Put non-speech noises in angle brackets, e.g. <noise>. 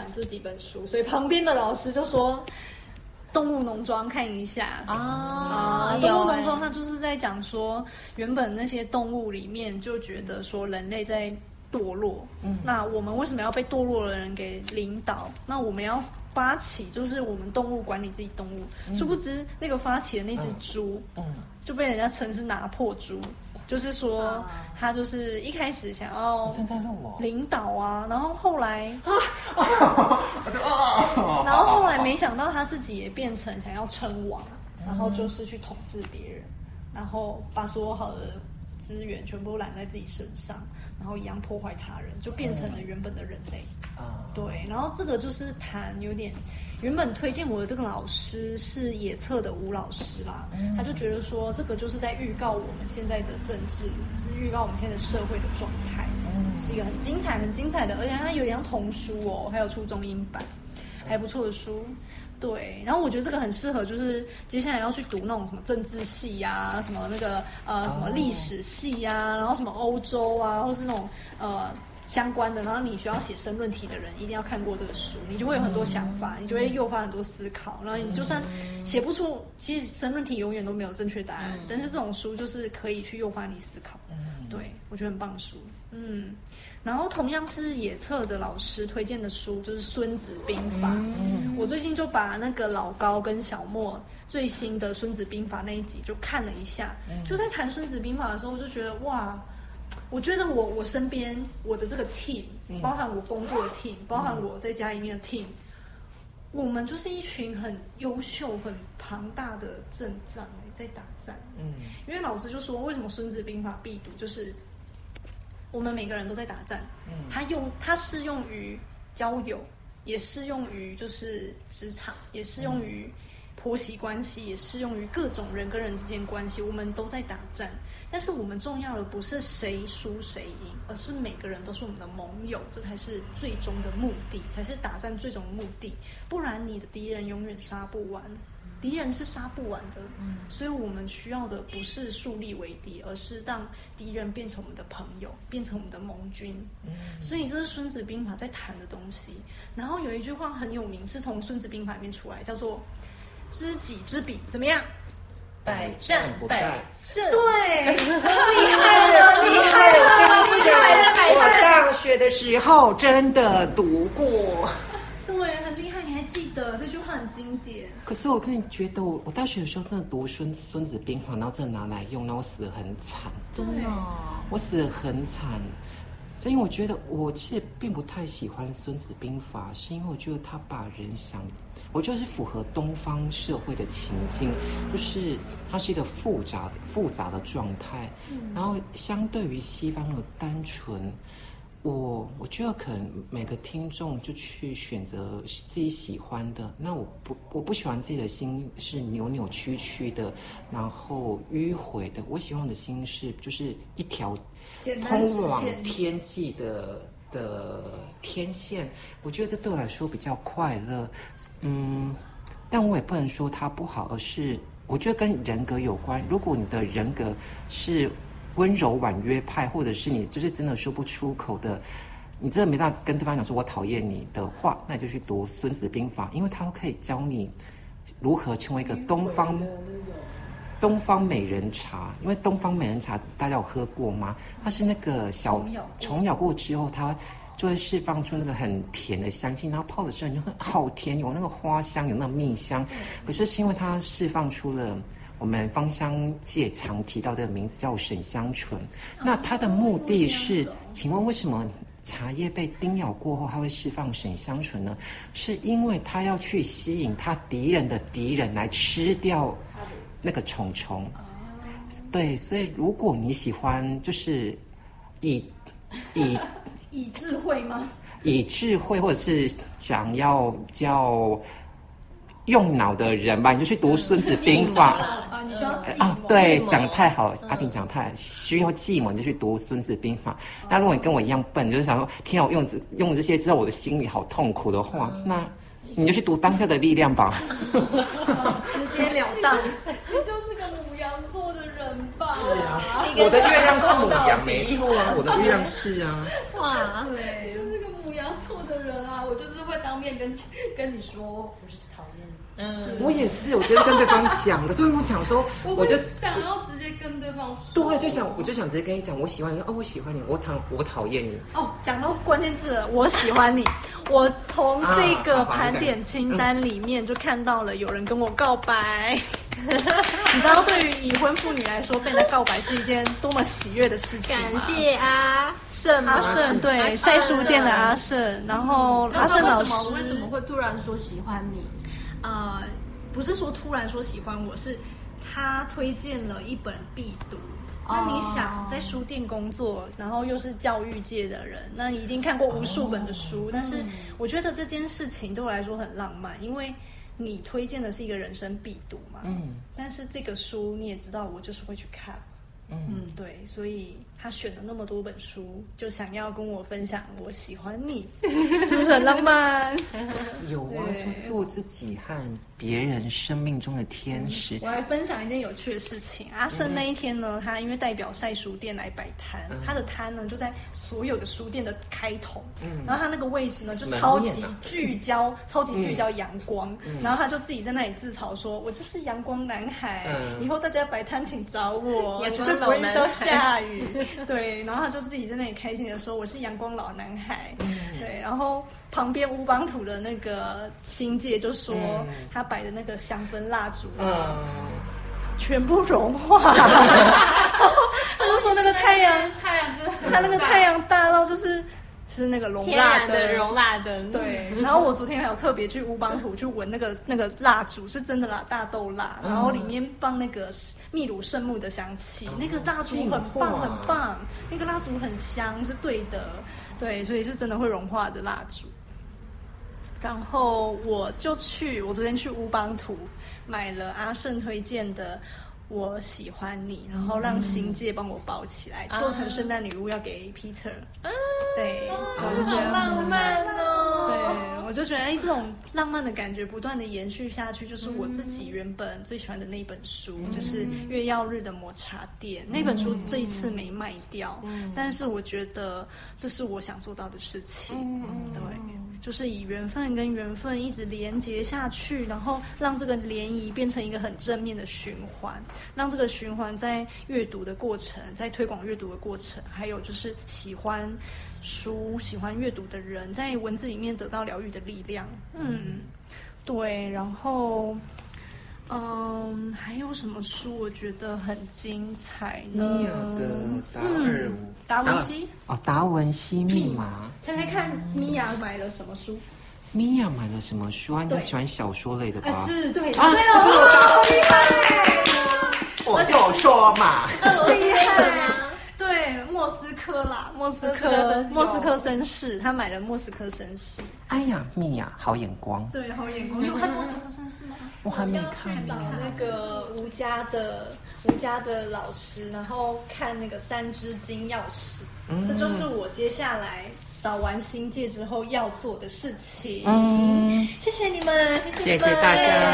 享这几本书，所以旁边的老师就说。动物农庄看一下啊，啊动物农庄它就是在讲说，原本那些动物里面就觉得说人类在堕落，嗯，那我们为什么要被堕落的人给领导？那我们要发起，就是我们动物管理自己动物，嗯、殊不知那个发起的那只猪，嗯，就被人家称是拿破猪。就是说，他就是一开始想要领导啊，然后后来，<laughs> 然后后来没想到他自己也变成想要称王，然后就是去统治别人，然后把所有好的资源全部揽在自己身上，然后一样破坏他人，就变成了原本的人类。啊对，然后这个就是谈有点。原本推荐我的这个老师是野策的吴老师啦，他就觉得说这个就是在预告我们现在的政治，是预告我们现在的社会的状态，是一个很精彩、很精彩的，而且它有点像童书哦，还有初中英版，还不错的书。对，然后我觉得这个很适合，就是接下来要去读那种什么政治系呀、啊，什么那个呃什么历史系呀、啊，然后什么欧洲啊，或是那种呃。相关的，然后你需要写申论题的人一定要看过这个书，你就会有很多想法，你就会诱发很多思考。然后你就算写不出，其实申论题永远都没有正确答案，但是这种书就是可以去诱发你思考。对，我觉得很棒的书。嗯，然后同样是野策的老师推荐的书就是《孙子兵法》。我最近就把那个老高跟小莫最新的《孙子兵法》那一集就看了一下，就在谈《孙子兵法》的时候，我就觉得哇。我觉得我我身边我的这个 team，包含我工作的 team，包含我在家里面的 team，我们就是一群很优秀、很庞大的阵仗在打仗。嗯，因为老师就说，为什么《孙子兵法》必读，就是我们每个人都在打仗。嗯，它用它适用于交友，也适用于就是职场，也适用于。婆媳关系也适用于各种人跟人之间关系，我们都在打战，但是我们重要的不是谁输谁赢，而是每个人都是我们的盟友，这才是最终的目的，才是打战最终的目的。不然你的敌人永远杀不完，敌人是杀不完的。嗯，所以我们需要的不是树立为敌，而是让敌人变成我们的朋友，变成我们的盟军。嗯，所以这是孙子兵法在谈的东西。然后有一句话很有名，是从孙子兵法里面出来，叫做。知己知彼，怎么样？百战百胜。对，厉害了，厉害了！我跟你讲，我大学的时候真的读过。对，很厉害，你还记得这句话很经典。可是我跟你觉得，我我大学的时候真的读孙孙子兵法，然后真的拿来用，然后我死得很惨。真的，我死得很惨。所以我觉得我其实并不太喜欢《孙子兵法》，是因为我觉得他把人想，我觉得是符合东方社会的情境，就是它是一个复杂复杂的状态，然后相对于西方的单纯，我我觉得可能每个听众就去选择自己喜欢的。那我不我不喜欢自己的心是扭扭曲曲的，然后迂回的。我喜欢的心是就是一条。通往天际的的天线，我觉得这对我来说比较快乐，嗯，但我也不能说它不好，而是我觉得跟人格有关。如果你的人格是温柔婉约派，或者是你就是真的说不出口的，你真的没办法跟对方讲说我讨厌你的话，那你就去读《孙子兵法》，因为它可以教你如何成为一个东方。东方美人茶，因为东方美人茶大家有喝过吗？它是那个小虫咬过之后，它就会释放出那个很甜的香气，然后泡的时候你就很好甜，有那个花香，有那个蜜香。可是是因为它释放出了我们芳香界常提到的名字叫沈香醇。那它的目的是，请问为什么茶叶被叮咬过后它会释放沈香醇呢？是因为它要去吸引它敌人的敌人来吃掉。那个虫虫，对，所以如果你喜欢，就是以 <laughs> 以以智慧吗？以智慧，或者是想要叫用脑的人吧，你就去读《孙子兵法》<laughs> 啊。你需要啊，对，讲太好，阿平讲太需要计谋，你就去读《孙子兵法》。那如果你跟我一样笨，就是想说，听我用这用这些之后，我的心里好痛苦的话，那。你就去读当下的力量吧，<laughs> 直截了当。你就是个母羊座的人吧？是啊，我的月亮是母羊，没错啊，我的月亮是啊。哇，对，我就是会当面跟 <laughs> 跟你说，我就是讨厌你。嗯，我也是，我觉得跟对方讲的，所以 <laughs> 我讲说，我就想要直接跟对方说，对，就想我就想直接跟你讲，我喜欢你，哦，我喜欢你，我讨我讨厌你。哦，讲到关键字了，我喜欢你，我从这个盘点清单里面就看到了有人跟我告白。<laughs> 你知道，对于已婚妇女来说，被人告白是一件多么喜悦的事情吗？感谢阿胜，阿胜对晒书店的阿胜，然后阿胜老师为什么会突然说喜欢你？呃，不是说突然说喜欢我，是他推荐了一本必读。那你想在书店工作，然后又是教育界的人，那你一定看过无数本的书。但是我觉得这件事情对我来说很浪漫，因为。你推荐的是一个人生必读嘛？嗯。但是这个书你也知道，我就是会去看。嗯，对，所以他选了那么多本书，就想要跟我分享，我喜欢你，<laughs> 是不是很浪漫？<laughs> 有啊，就做自己和别人生命中的天使。我来分享一件有趣的事情。阿胜那一天呢，他因为代表晒书店来摆摊，他的摊呢就在所有的书店的开头，然后他那个位置呢就超级聚焦，超级聚焦阳光，然后他就自己在那里自嘲说：“我就是阳光男孩，以后大家摆摊请找我。”不会遇到下 <laughs> 雨，对，然后他就自己在那里开心的说：“我是阳光老男孩。”对，然后旁边乌邦图的那个新界就说他摆的那个香氛蜡烛，全部融化，他 <laughs> 就说那个太阳，太阳真的，他那个太阳大到就是。是那个龙蜡灯，熔蜡灯。对，然后我昨天还有特别去乌邦图去闻那个那个蜡烛，是真的啦，大豆蜡，然后里面放那个秘鲁圣木的香气，那个蜡烛很棒很棒，那个蜡烛很香，是对的，对，所以是真的会融化的蜡烛。然后我就去，我昨天去乌邦图买了阿胜推荐的。我喜欢你，然后让新界帮我包起来，做成圣诞礼物要给 Peter。对，我就觉得好浪漫哦。对，我就觉得哎，这种浪漫的感觉不断的延续下去，就是我自己原本最喜欢的那本书，就是月曜日的抹茶店。那本书，这一次没卖掉，但是我觉得这是我想做到的事情。对，就是以缘分跟缘分一直连接下去，然后让这个涟漪变成一个很正面的循环。让这个循环在阅读的过程，在推广阅读的过程，还有就是喜欢书、喜欢阅读的人，在文字里面得到疗愈的力量。嗯，对。然后，嗯，还有什么书我觉得很精彩呢？米娅的达尔达文西哦，达文西密码。猜猜看，米娅买了什么书？米娅买了什么书啊？应该喜欢小说类的吧？是，对，啊，对了，厉害。我就说嘛，厉害，对，莫斯科啦，莫斯科，莫斯科绅士，他买了莫斯科绅士。哎呀，米娅，好眼光。对，好眼光。你有看莫斯科？我还没看。去找那个吴家的吴家的老师，然后看那个三只金钥匙。嗯。这就是我接下来找完新界之后要做的事情。嗯。谢谢你们，谢谢你们，谢谢大家。